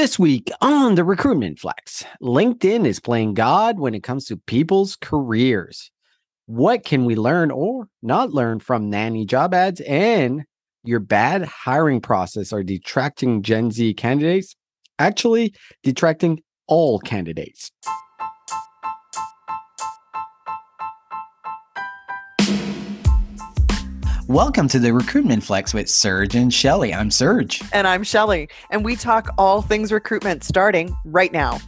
This week on the Recruitment Flex, LinkedIn is playing God when it comes to people's careers. What can we learn or not learn from nanny job ads and your bad hiring process are detracting Gen Z candidates? Actually, detracting all candidates. Welcome to the Recruitment Flex with Serge and Shelly. I'm Serge. And I'm Shelly. And we talk all things recruitment starting right now.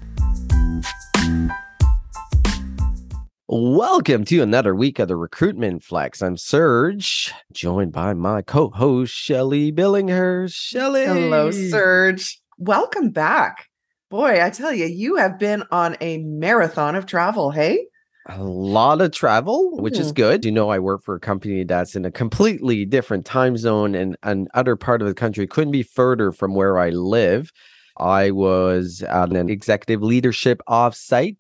Welcome to another week of the Recruitment Flex. I'm Serge, joined by my co-host Shelly Billinghurst. Shelly. Hello, Serge. Welcome back. Boy, I tell you, you have been on a marathon of travel, hey? A lot of travel, which is good. You know, I work for a company that's in a completely different time zone and an other part of the country. Couldn't be further from where I live. I was at an executive leadership offsite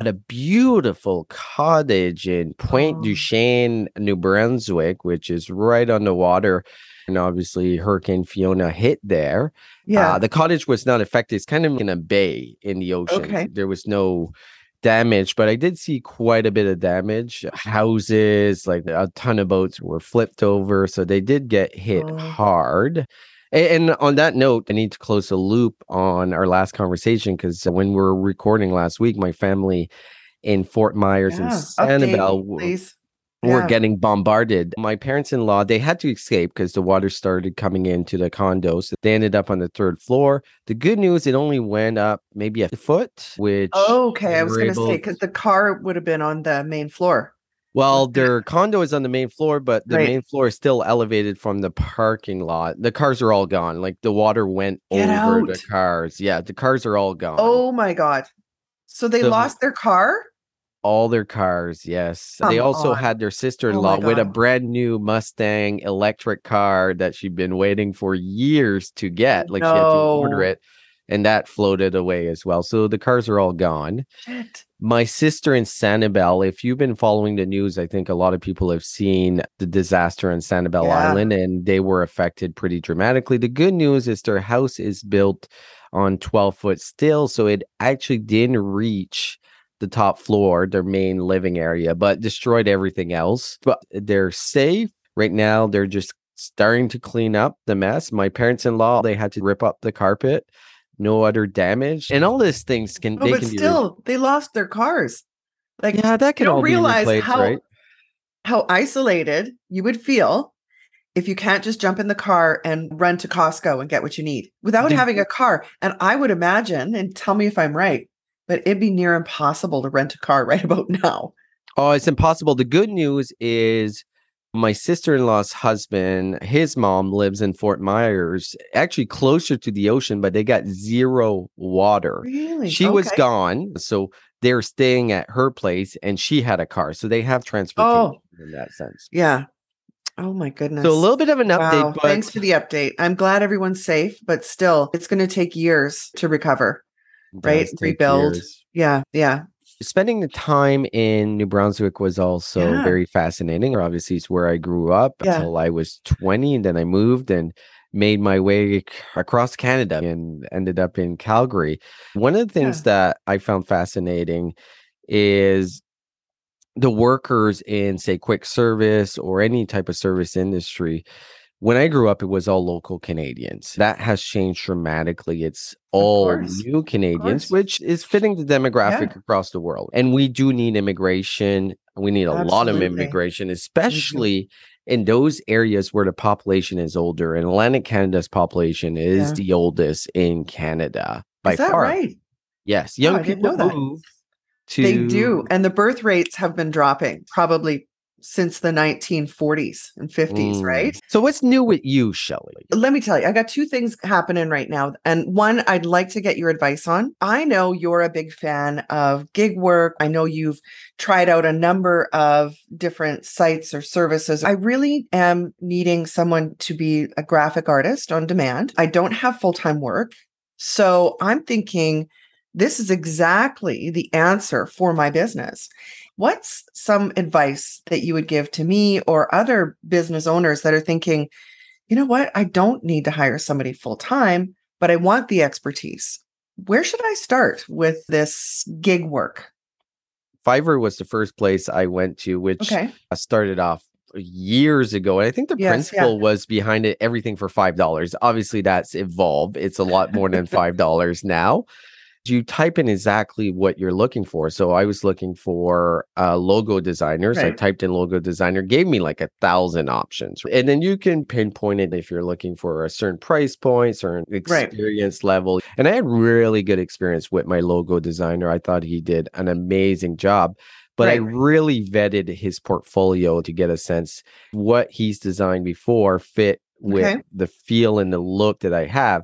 at a beautiful cottage in Pointe oh. du Chêne, New Brunswick, which is right on the water. And obviously, Hurricane Fiona hit there. Yeah. Uh, the cottage was not affected. It's kind of in a bay in the ocean. Okay. There was no damage, but I did see quite a bit of damage. Houses, like a ton of boats were flipped over. So they did get hit oh. hard. And, on that note, I need to close a loop on our last conversation because when we were recording last week, my family in Fort Myers yeah. and Sanibel please yeah. were getting bombarded. My parents in law, they had to escape because the water started coming into the condos. They ended up on the third floor. The good news, it only went up maybe a foot, which. Oh, okay. I was going to say, because the car would have been on the main floor. Well, their condo is on the main floor, but the right. main floor is still elevated from the parking lot. The cars are all gone. Like the water went Get over out. the cars. Yeah, the cars are all gone. Oh my god! So they so, lost their car all their cars. Yes. Come they also on. had their sister in law oh with a brand new Mustang electric car that she'd been waiting for years to get. Like no. she had to order it. And that floated away as well. So the cars are all gone. Shit. My sister in Sanibel, if you've been following the news, I think a lot of people have seen the disaster in Sanibel yeah. Island and they were affected pretty dramatically. The good news is their house is built on 12 foot still. So it actually didn't reach the top floor, their main living area, but destroyed everything else. But they're safe right now. They're just starting to clean up the mess. My parents in law, they had to rip up the carpet. No other damage, and all these things can. Oh, they but can still, they lost their cars. Like, yeah, that can all realize replaced, how right? how isolated you would feel if you can't just jump in the car and run to Costco and get what you need without having a car. And I would imagine, and tell me if I'm right, but it'd be near impossible to rent a car right about now. Oh, it's impossible. The good news is my sister-in-law's husband, his mom lives in Fort Myers, actually closer to the ocean, but they got zero water. Really? She okay. was gone. So they're staying at her place and she had a car. So they have transportation oh, in that sense. Yeah. Oh my goodness. So a little bit of an update. Wow. But... Thanks for the update. I'm glad everyone's safe, but still, it's going to take years to recover right? Rebuild. Years. Yeah, yeah. Spending the time in New Brunswick was also yeah. very fascinating. Obviously, it's where I grew up yeah. until I was 20, and then I moved and made my way across Canada and ended up in Calgary. One of the things yeah. that I found fascinating is the workers in, say, quick service or any type of service industry when I grew up, it was all local Canadians. That has changed dramatically. It's all new Canadians, which is fitting the demographic yeah. across the world. And we do need immigration. We need a Absolutely. lot of immigration, especially mm-hmm. in those areas where the population is older. And Atlantic Canada's population is yeah. the oldest in Canada by is that far. Right? Yes, young oh, people move. To... They do, and the birth rates have been dropping probably since the 1940s and 50s, mm. right? So what's new with you, Shelly? Let me tell you, I got two things happening right now. And one I'd like to get your advice on. I know you're a big fan of gig work. I know you've tried out a number of different sites or services. I really am needing someone to be a graphic artist on demand. I don't have full-time work. So I'm thinking this is exactly the answer for my business. What's some advice that you would give to me or other business owners that are thinking, you know what, I don't need to hire somebody full time, but I want the expertise? where should I start with this gig work? Fiverr was the first place I went to, which Okay. I started off years ago. And I think the Yes, yeah. principle was behind it everything for $5. Obviously, that's evolved. It's a lot more than $5 now. You type in exactly what you're looking for. So I was looking for uh, logo designers. I typed in logo designer, gave me like a thousand options. And then you can pinpoint it if you're looking for a certain price point, certain experience level. And I had really good experience with my logo designer. I thought he did an amazing job but I really vetted his portfolio to get a sense what he's designed before fit with Okay. the feel and the look that I have.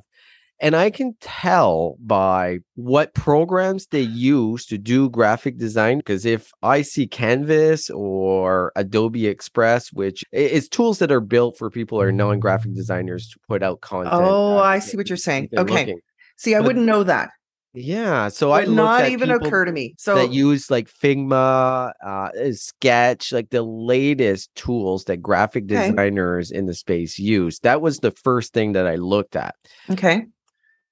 And I can tell by what programs they use to do graphic design. Because if I see Canvas or Adobe Express, which is tools that are built for people who are non graphic designers to put out content. Oh, uh, I see what you're saying. Okay. looking. See, I But- wouldn't know that. Yeah. So I Would looked not at even occur to me. So that use like Figma, uh, uh, Sketch, like the latest tools that graphic Okay. designers in the space use. That was the first thing that I looked at. okay.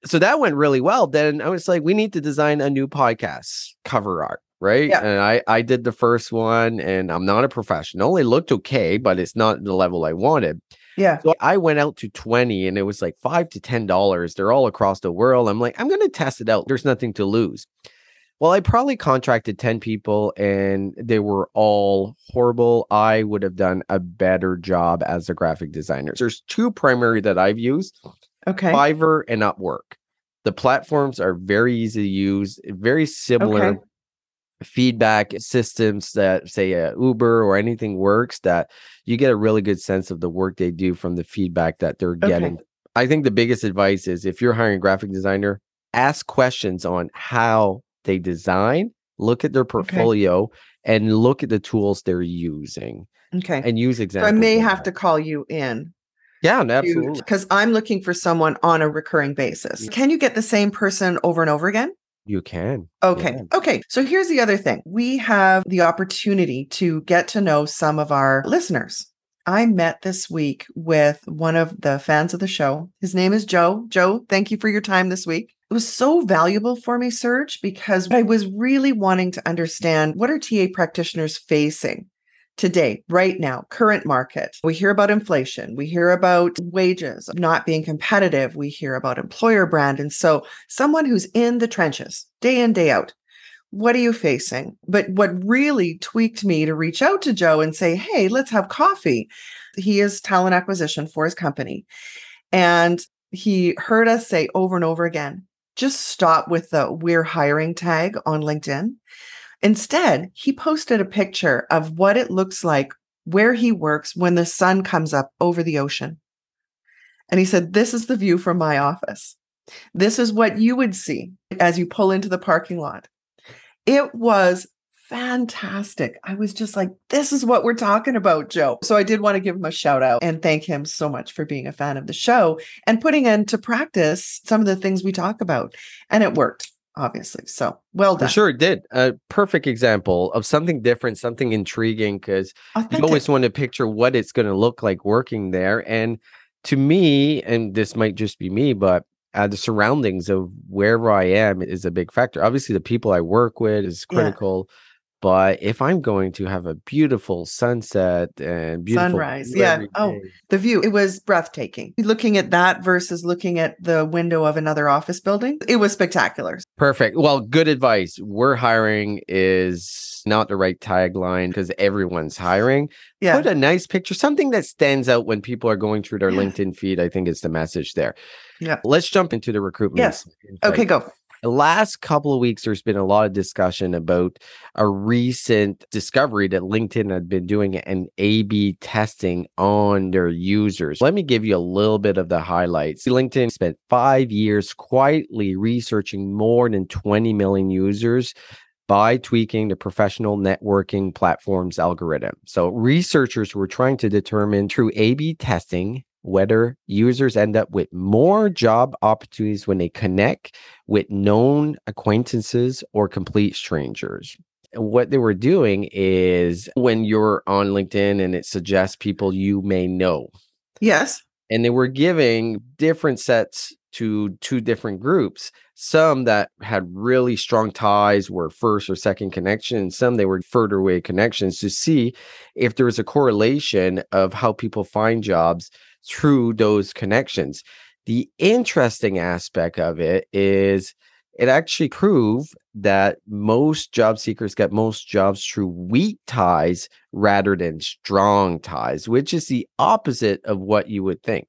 So that went really well. Then I was like, we need to design a new podcast cover art. Right. Yeah. And I, I did the first one and I'm not a professional. It looked okay, but it's not the level I wanted. Yeah. So I went out to 20 and it was like five to ten dollars. They're all across the world. I'm like, I'm gonna test it out. There's nothing to lose. Well, I probably contracted 10 people and they were all horrible. I would have done a better job as a graphic designer. There's two primary that I've used Okay. Fiverr and Upwork. The platforms are very easy to use, very similar Okay. feedback systems that say uh, Uber or anything works that you get a really good sense of the work they do from the feedback that they're Okay. getting. I think the biggest advice is if you're hiring a graphic designer, ask questions on how they design, look at their portfolio and look at the tools they're using Okay. and use So I may have that. to call you in Yeah, absolutely. because I'm looking for someone on a recurring basis. Can you get the same person over and over again? You can. Okay. Yeah. Okay. So here's the other thing. We have the opportunity to get to know some of our listeners. I met this week with one of the fans of the show. His name is Joe. Joe, thank you for your time this week. It was so valuable for me, Serge, because I was really wanting to understand what are TA practitioners facing today, right now, current market. We hear about inflation. We hear about wages not being competitive. We hear about employer brand. And so someone who's in the trenches day in, day out. What are you facing? But what really tweaked me to reach out to Joe and say, hey, let's have coffee. He is talent acquisition for his company. And he heard us say over and over again, just stop with the we're hiring tag on LinkedIn. Instead, he posted a picture of what it looks like where he works when the sun comes up over the ocean. And he said, This is the view from my office. This is what you would see as you pull into the parking lot. It was fantastic. I was just like, This is what we're talking about, Joe. So I did want to give him a shout out and thank him so much for being a fan of the show and putting into practice some of the things we talk about. And it worked, obviously. So well done. sure, it did. A perfect example of something different, something intriguing, because you always want to picture what it's going to look like working there. And to me, and this might just be me, but uh, the surroundings of wherever I am is a big factor. Obviously, the people I work with is Yeah. But if I'm going to have a beautiful sunset and beautiful Sunrise, yeah. Oh, day, the view it was breathtaking looking at that versus looking at the window of another office building it was spectacular Perfect. Well, good advice. We're hiring is not the right tagline because everyone's hiring. yeah Put a nice picture, something that stands out when people are going through their Yeah. LinkedIn feed. I think is the message there. Yeah. Let's jump into the recruitment. Yes. okay go Last couple of weeks, there's been a lot of discussion about a recent discovery that LinkedIn had been doing an A B testing on their users. Let me give you a little bit of the highlights. LinkedIn spent five years quietly researching more than 20 million users by tweaking the professional networking platform's algorithm. So, researchers were trying to determine through A B testing whether users end up with more job opportunities when they connect with known acquaintances or complete strangers. What they were doing is when you're on LinkedIn and it suggests people you may know, yes and they were giving different sets to two different groups. Some that had really strong ties were first or second connection, and some they were further away connections to see if there was a correlation of how people find jobs through those connections. The interesting aspect of it is it actually proved that most job seekers get most jobs through weak ties rather than strong ties, which is the opposite of what you would think.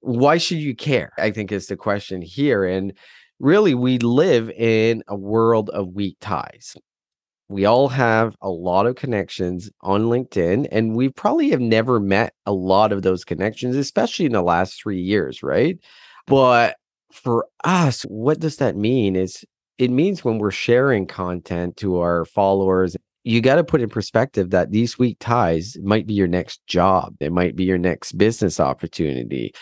Why should you care? I think is the question here. And really, we live in a world of weak ties. We all have a lot of connections on LinkedIn, and we probably have never met a lot of those connections, especially in the last three years, right? But for us, what does that mean? Is it means when we're sharing content to our followers, you got to put in perspective that these weak ties might be your next job. It might be your next business opportunity.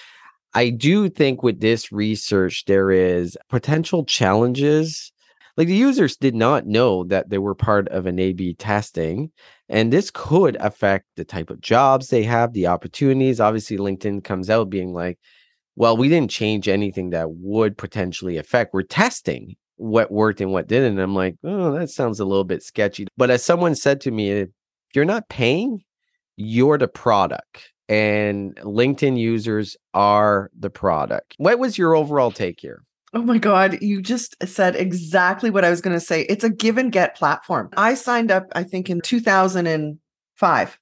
I do think with this research, there is potential challenges. Like the users did not know that they were part of an A B testing, and this could affect the type of jobs they have, the opportunities. Obviously, LinkedIn comes out being like, well, we didn't change anything that would potentially affect. We're testing what worked and what didn't. And I'm like, oh, that sounds a little bit sketchy. But as someone said to me, you're not paying, you're the product. And LinkedIn users are the product. What was your overall take here? Oh my God, you just said exactly what I was going to say. It's a give and get platform. I signed up, I think, in 2005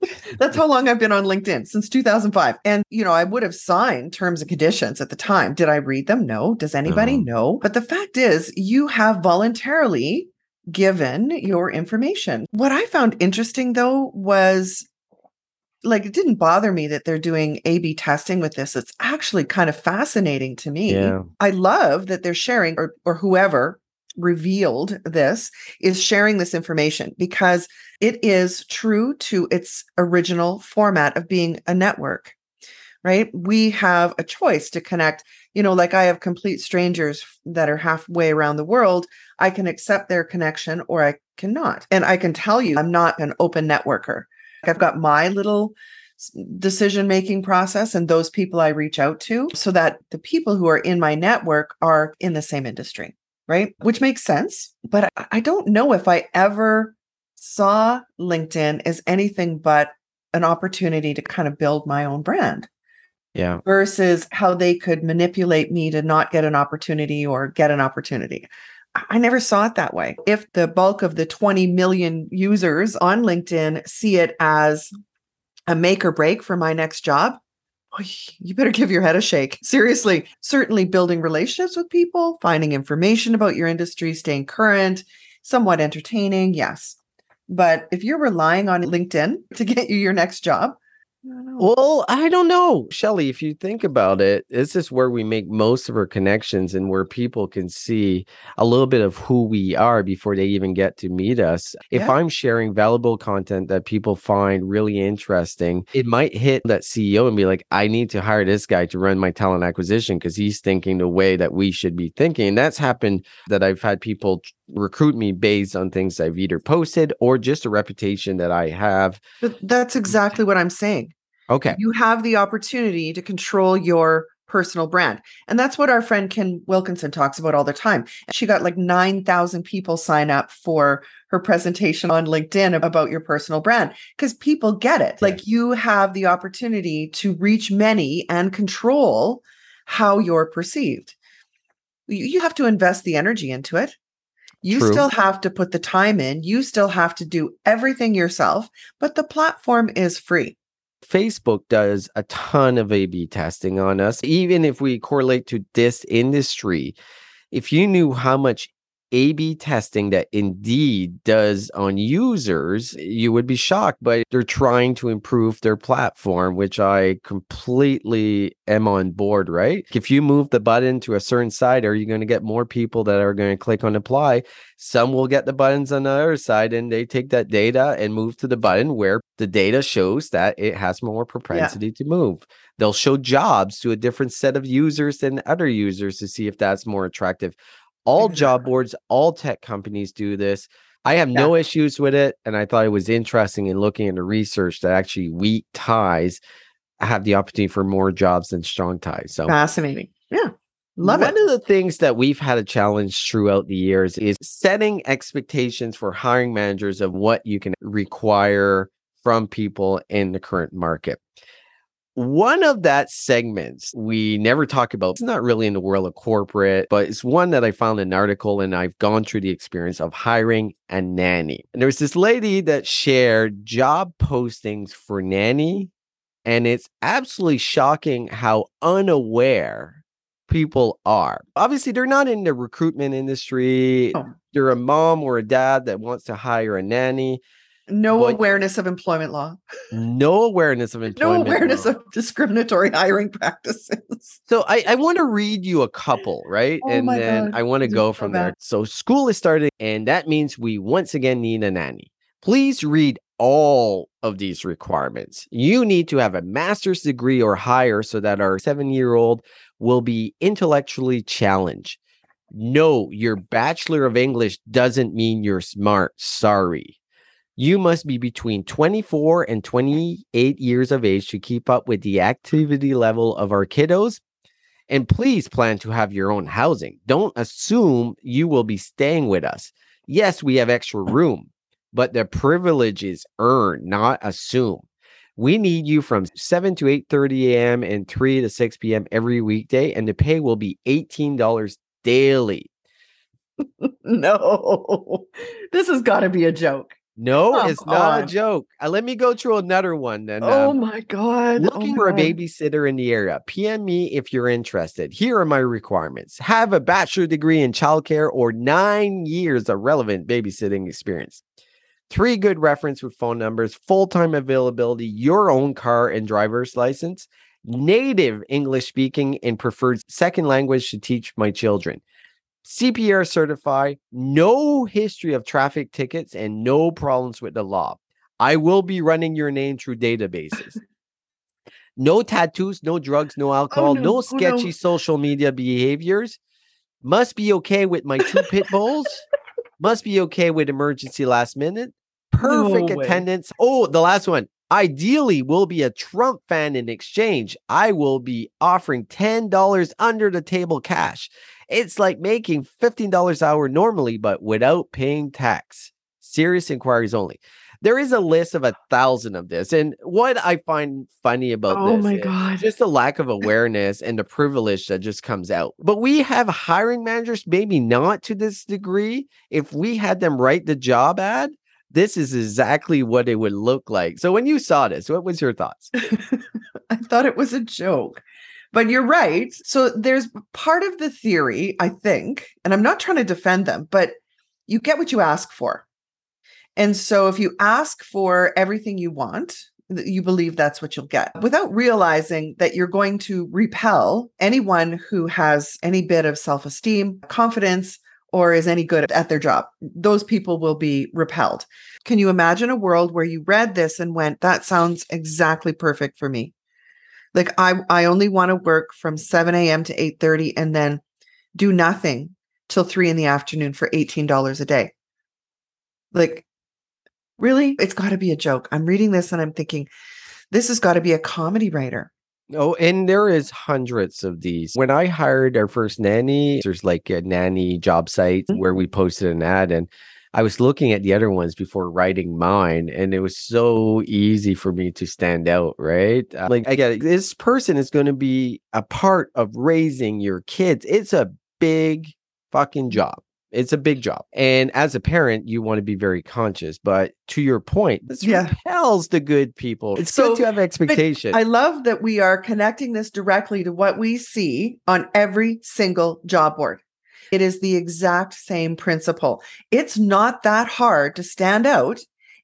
that's how long I've been on LinkedIn since 2005. And, you know, I would have signed terms and conditions at the time. Did I read them? No. Does anybody uh-huh. know? But the fact is, you have voluntarily given your information. What I found interesting though was like it didn't bother me that they're doing A B testing with this. It's actually kind of fascinating to me. Yeah. I love that they're sharing or or whoever revealed this is sharing this information because it is true to its original format of being a network right we have a choice to connect you know like i have complete strangers that are halfway around the world i can accept their connection or i cannot and i can tell you i'm not an open networker i've got my little decision making process and those people i reach out to so that the people who are in my network are in the same industry right? Which makes sense. But I don't know if I ever saw LinkedIn as anything but an opportunity to kind of build my own brand. Yeah. Versus how they could manipulate me to not get an opportunity or get an opportunity. I never saw it that way. If the bulk of the 20 million users on LinkedIn see it as a make or break for my next job, you better give your head a shake. Seriously, certainly building relationships with people, finding information about your industry, staying current, somewhat entertaining, yes. But if you're relying on LinkedIn to get you your next job, well, I don't know, Shelly. If you think about it, this is where we make most of our connections and where people can see a little bit of who we are before they even get to meet us. If. I'm sharing valuable content that people find really interesting, it might hit that CEO and be like, I need to hire this guy to run my talent acquisition because he's thinking the way that we should be thinking. And that's happened that I've had people recruit me based on things I've either posted or just a reputation that I have. But that's mm. exactly what I'm saying. Okay. You have the opportunity to control your personal brand. And that's what our friend Ken Wilkinson talks about all the time. She got like 9,000 people sign up for her presentation on LinkedIn about your personal brand because people get it. Yes. Like you have the opportunity to reach many and control how you're perceived. You have to invest the energy into it. You True. still have to put the time in. You still have to do everything yourself, but the platform is free. Facebook does a ton of A B testing on us. Even if we correlate to this industry, if you knew how much a B testing that Indeed does on users, you would be shocked. But they're trying to improve their platform, which I completely am on board, right? If you move the button to a certain side, are you going to get more people that are going to click on apply? Some will get the buttons on the other side and they take that data and move to the button where the data shows that it has more propensity yeah. to move. They'll show jobs to a different set of users than other users to see if that's more attractive. All job boards, all tech companies do this. I have yeah. no issues with it. And I thought it was interesting in looking into research that actually weak ties have the opportunity for more jobs than strong ties. So fascinating. Yeah. Love One it. of the things that we've had a challenge throughout the years is setting expectations for hiring managers of what you can require from people in the current market. One of that segments we never talk about, it's not really in the world of corporate, but it's one that I found an article and I've gone through the experience of hiring a nanny. And there was this lady that shared job postings for nanny. And it's absolutely shocking how unaware people are. Obviously, they're not in the recruitment industry. Oh. They're a mom or a dad that wants to hire a nanny. No But- awareness of employment law. No awareness of employment. No awareness law. of discriminatory hiring practices. So I, I want to read you a couple, right? Oh and then God, I want to go from there. So school is starting, and that means we once again need a nanny. Please read all of these requirements. You need to have a master's degree or higher so that our seven year old will be intellectually challenged. No, your Bachelor of English doesn't mean you're smart. Sorry. You must be between 24 and 28 years of age to keep up with the activity level of our kiddos. And please plan to have your own housing. Don't assume you will be staying with us. Yes, we have extra room, but the privilege is earned, not assumed. We need you from 7 to 8:30 a.m. and 3 to 6 p.m. every weekday, and the pay will be $18 daily. No, this has got to be a joke. No, Come it's not a joke. Uh, let me go through another one then. oh um, my God. Oh Looking my for a babysitter in the area. PM me if you're interested. Here are my requirements. Have a bachelor degree in childcare or nine years of relevant babysitting experience. Three good reference with phone numbers, full time availability, your own car and driver's license, native English speaking, and preferred second language to teach my children. CPR certified, no history of traffic tickets, and no problems with the law. I will be running your name through databases. No tattoos, no drugs, no oh, alcohol, no. no Oh, no. sketchy social media behaviors. Must be okay with my two pit bulls. Must be okay with emergency last minute. Perfect No attendance. Oh, the last one. Ideally, will be a Trump fan in exchange. I will be offering $10 under the table cash. It's like making $15 an hour normally, but without paying tax. Serious inquiries only. There is a list of a thousand of this. And what I find funny about Oh this my is God. just the lack of awareness and the privilege that just comes out. But we have hiring managers, maybe not to this degree. If we had them write the job ad, this is exactly what it would look like. So when you saw this, what was your thoughts? I thought it was a joke. But you're right. So there's part of the theory, I think, and I'm not trying to defend them, but you get what you ask for. And so if you ask for everything you want, you believe that's what you'll get without realizing that you're going to repel anyone who has any bit of self esteem, confidence, or is any good at their job. Those people will be repelled. Can you imagine a world where you read this and went, that sounds exactly perfect for me? Like I I only want to work from 7 a.m. to 8 30 and then do nothing till three in the afternoon for $18 a day. Like, really? It's got to be a joke. I'm reading this and I'm thinking, this has got to be a comedy writer. Oh, and there is hundreds of these. When I hired our first nanny, there's like a nanny job site Mhm. where we posted an ad and I was looking at the other ones before writing mine, and it was so easy for me to stand out, right? Uh, Like, I get it. This person is going to be a part of raising your kids. It's a big fucking job. It's a big job. And as a parent, you want to be very conscious. But to your point, this Yeah. repels the good people. It's So, good to have expectations. I love that we are connecting this directly to what we see on every single job board. It is the exact same principle. It's not that hard to stand out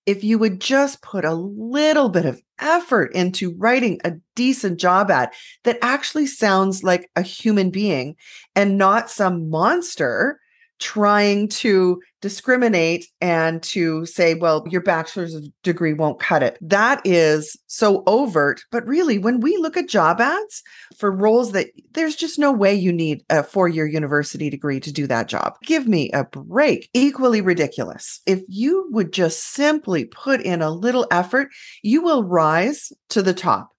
if you would just put a little bit of effort into writing a decent job ad that actually sounds like a human being and not some monster trying to discriminate and to say, well, your bachelor's degree won't cut it. That is so overt. But really, when we look at job ads for roles that there's just no way you need a four year university degree to do that job, give me a break. Equally ridiculous. If you would just simply put in a little effort, you will rise to the top.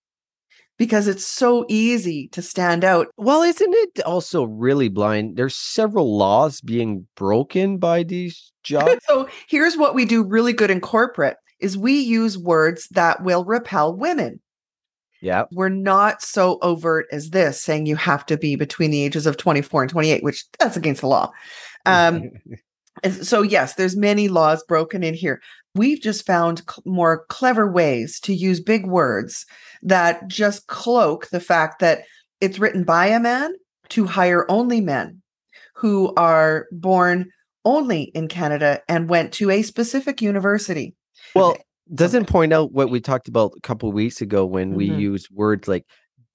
Because it's so easy to stand out. Well, isn't it also really blind? There's several laws being broken by these jobs. so here's what we do really good in corporate is we use words that will repel women. Yeah. We're not so overt as this saying you have to be between the ages of 24 and 28, which that's against the law. Um, so yes, there's many laws broken in here. We've just found cl- more clever ways to use big words that just cloak the fact that it's written by a man to hire only men who are born only in Canada and went to a specific university. Well, doesn't point out what we talked about a couple of weeks ago when we Mhm. use words like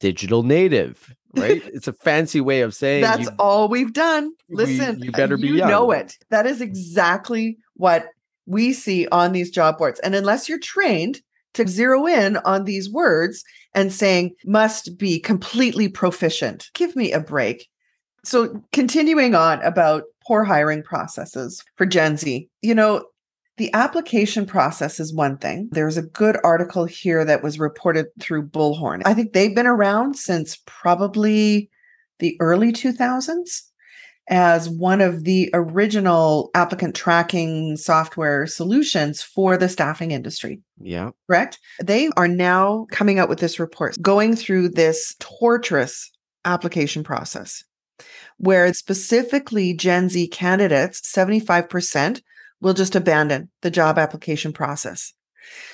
digital native, right? it's a fancy way of saying That's you- all we've done. we- Listen, you better be you know it. That is exactly what we see on these job boards. And unless you're trained to zero in on these words and saying must be completely proficient, give me a break. So, continuing on about poor hiring processes for Gen Z, you know, the application process is one thing. There's a good article here that was reported through Bullhorn. I think they've been around since probably the early 2000s as one of the original applicant tracking software solutions for the staffing industry yeah. correct? They are now coming out with this report, going through this torturous application process where specifically Gen Z candidates, 75% will just abandon the job application process.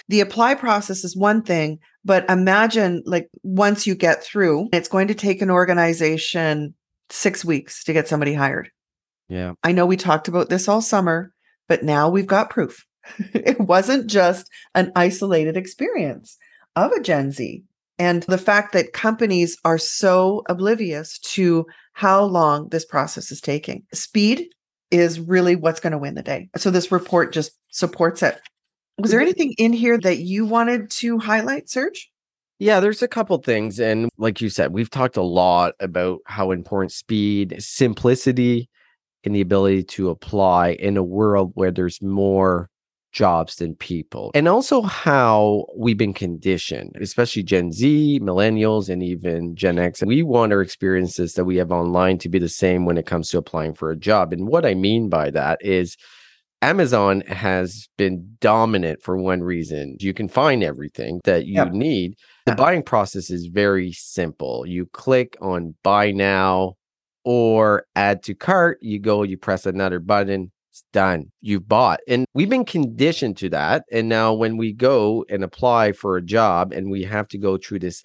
The apply process is one thing, but imagine like once you get through, it's going to take an organization six weeks to get somebody hired. Yeah. I know we talked about this all summer, but now we've got proof. it wasn't just an isolated experience of a Gen Z. And the fact that companies are so oblivious to how long this process is taking. Speed is really what's going to win the day. So this report just supports it. Was there anything in here that you wanted to highlight, Serge? Yeah, there's a couple things. And like you said, we've talked a lot about how important speed, simplicity, and the ability to apply in a world where there's more jobs than people. And also how we've been conditioned, especially Gen Z, millennials, and even Gen X. We want our experiences that we have online to be the same when it comes to applying for a job. And what I mean by that is Amazon has been dominant for one reason. You can find everything that you Yep. need. The buying process is very simple. You click on buy now or add to cart, you go, you press another button, it's done. You've bought. And we've been conditioned to that. And now when we go and apply for a job and we have to go through this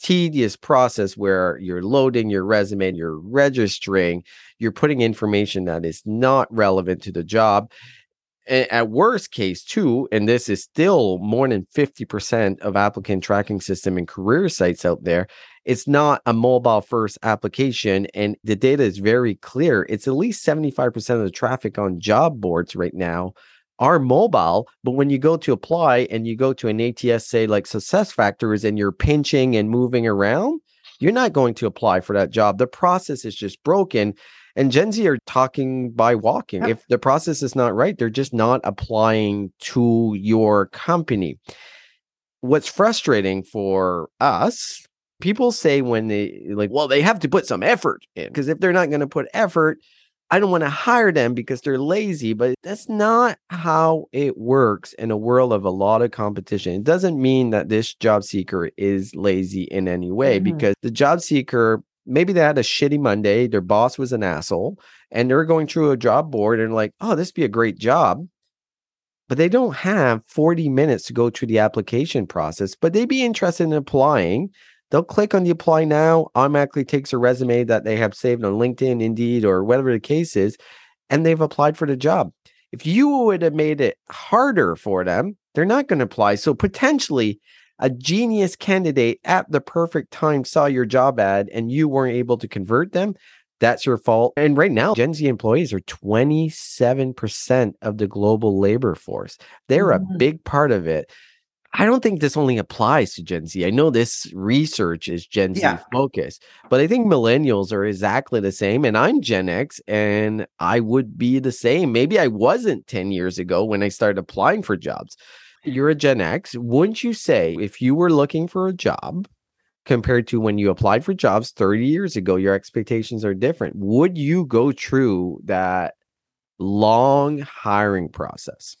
tedious process where you're loading your resume, you're registering, you're putting information that is not relevant to the job. At worst case, too, and this is still more than 50% of applicant tracking system and career sites out there, it's not a mobile first application. And the data is very clear. It's at least 75% of the traffic on job boards right now are mobile. But when you go to apply and you go to an ATS, say like SuccessFactors, and you're pinching and moving around, you're not going to apply for that job. The process is just broken. And Gen Z are talking by walking. Yep. If the process is not right, they're just not applying to your company. What's frustrating for us, people say when they like, well, they have to put some effort in because if they're not going to put effort, I don't want to hire them because they're lazy, but that's not how it works in a world of a lot of competition. It doesn't mean that this job seeker is lazy in any way Mhm. because the job seeker, maybe they had a shitty Monday, their boss was an asshole, and they're going through a job board and like, oh, this be a great job. But they don't have 40 minutes to go through the application process, but they'd be interested in applying. They'll click on the apply now, automatically takes a resume that they have saved on LinkedIn, Indeed, or whatever the case is, and they've applied for the job. If you would have made it harder for them, they're not going to apply. So potentially a genius candidate at the perfect time saw your job ad and you weren't able to convert them. That's your fault. And right now, Gen Z employees are 27% of the global labor force. They're Mhm. a big part of it. I don't think this only applies to Gen Z. I know this research is Gen Z focused, but I think millennials are exactly the same. And I'm Gen X and I would be the same. Maybe I wasn't 10 years ago when I started applying for jobs. You're a Gen X. Wouldn't you say if you were looking for a job compared to when you applied for jobs 30 years ago, your expectations are different. Would you go through that long hiring process?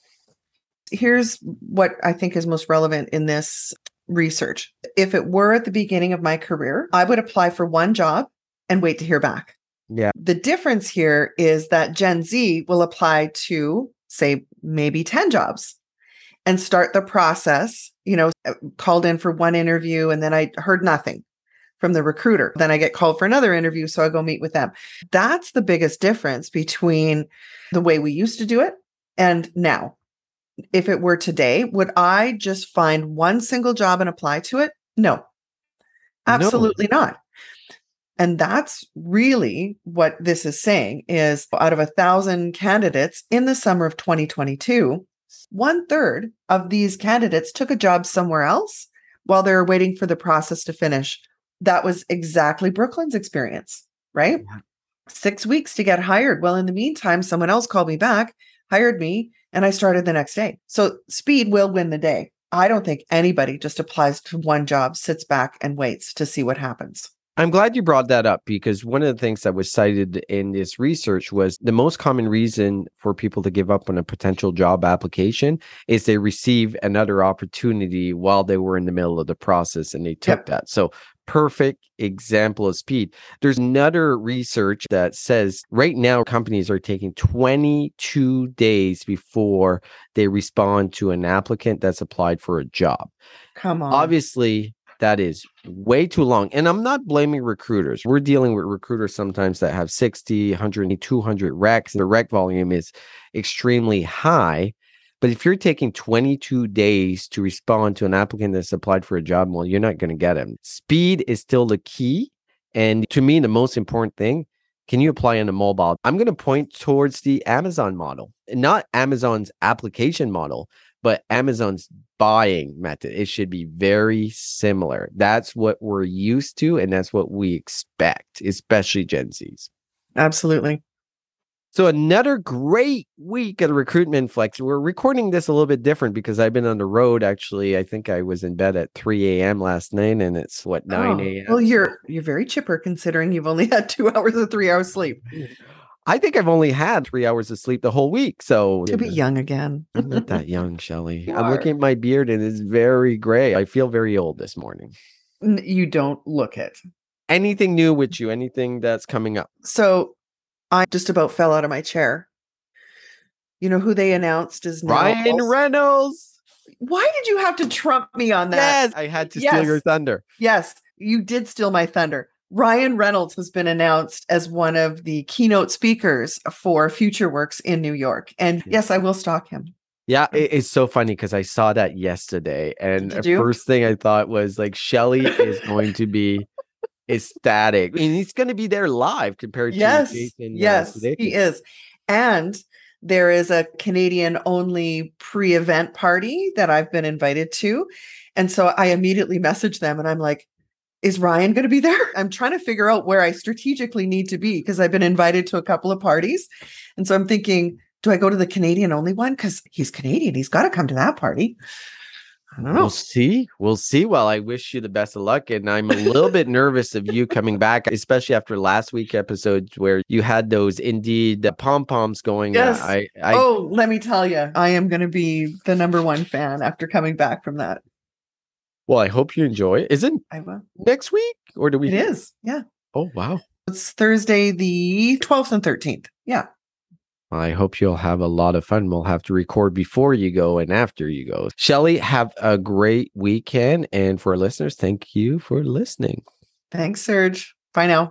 Here's what I think is most relevant in this research. If it were at the beginning of my career, I would apply for one job and wait to hear back. Yeah. The difference here is that Gen Z will apply to, say, maybe 10 jobs and start the process, you know, uh, called in for one interview and then I heard nothing from the recruiter. Then I get called for another interview. So I go meet with them. That's the biggest difference between the way we used to do it and now. If it were today, would I just find one single job and apply to it? No, absolutely no. not. And that's really what this is saying is out of a thousand candidates in the summer of 2022, one third of these candidates took a job somewhere else while they were waiting for the process to finish. That was exactly Brooklyn's experience, right? Yeah. Six weeks to get hired. Well, in the meantime, someone else called me back, hired me, and I started the next day. So speed will win the day. I don't think anybody just applies to one job, sits back, and waits to see what happens. I'm glad you brought that up because one of the things that was cited in this research was the most common reason for people to give up on a potential job application is they receive another opportunity while they were in the middle of the process and they took yep. that. So perfect example of speed. There's another research that says right now companies are taking 22 days before they respond to an applicant that's applied for a job. Come on. Obviously, that is way too long. And I'm not blaming recruiters. We're dealing with recruiters sometimes that have 60, 100, 200 recs. The rec volume is extremely high. But if you're taking 22 days to respond to an applicant that's applied for a job, well, you're not going to get them. Speed is still the key. And to me, the most important thing can you apply on a mobile? I'm going to point towards the Amazon model, not Amazon's application model, but Amazon's buying method, it should be very similar. That's what we're used to, and that's what we expect, especially Gen Zs. Absolutely. So another great week at Recruitment Flex. We're recording this a little bit different because I've been on the road. Actually, I think I was in bed at 3 a.m. last night, and it's what 9 a.m. Oh, well, you're you're very chipper considering you've only had two hours of three hours sleep. I think I've only had three hours of sleep the whole week. So to be young again. I'm not that young, Shelly. I'm are. looking at my beard and it's very gray. I feel very old this morning. You don't look it. Anything new with you? Anything that's coming up? So I just about fell out of my chair. You know who they announced is now Ryan also- Reynolds. Why did you have to trump me on that? Yes, I had to yes. steal your thunder. Yes, you did steal my thunder. Ryan Reynolds has been announced as one of the keynote speakers for FutureWorks in New York. And yes, I will stalk him. Yeah, it's so funny because I saw that yesterday. And the first thing I thought was like Shelly is going to be ecstatic. I mean, he's going to be there live compared yes, to Jason. Uh, yes, uh, he is. And there is a Canadian only pre event party that I've been invited to. And so I immediately messaged them and I'm like, is Ryan going to be there? I'm trying to figure out where I strategically need to be because I've been invited to a couple of parties. And so I'm thinking, do I go to the Canadian only one? Because he's Canadian. He's got to come to that party. I don't know. We'll see. We'll see. Well, I wish you the best of luck. And I'm a little bit nervous of you coming back, especially after last week episode where you had those indeed the pom poms going. Uh, yes. I, I, oh, let me tell you, I am going to be the number one fan after coming back from that. Well, I hope you enjoy. Is it I will. next week or do we? It is. Yeah. Oh, wow. It's Thursday, the 12th and 13th. Yeah. I hope you'll have a lot of fun. We'll have to record before you go and after you go. Shelly, have a great weekend. And for our listeners, thank you for listening. Thanks, Serge. Bye now.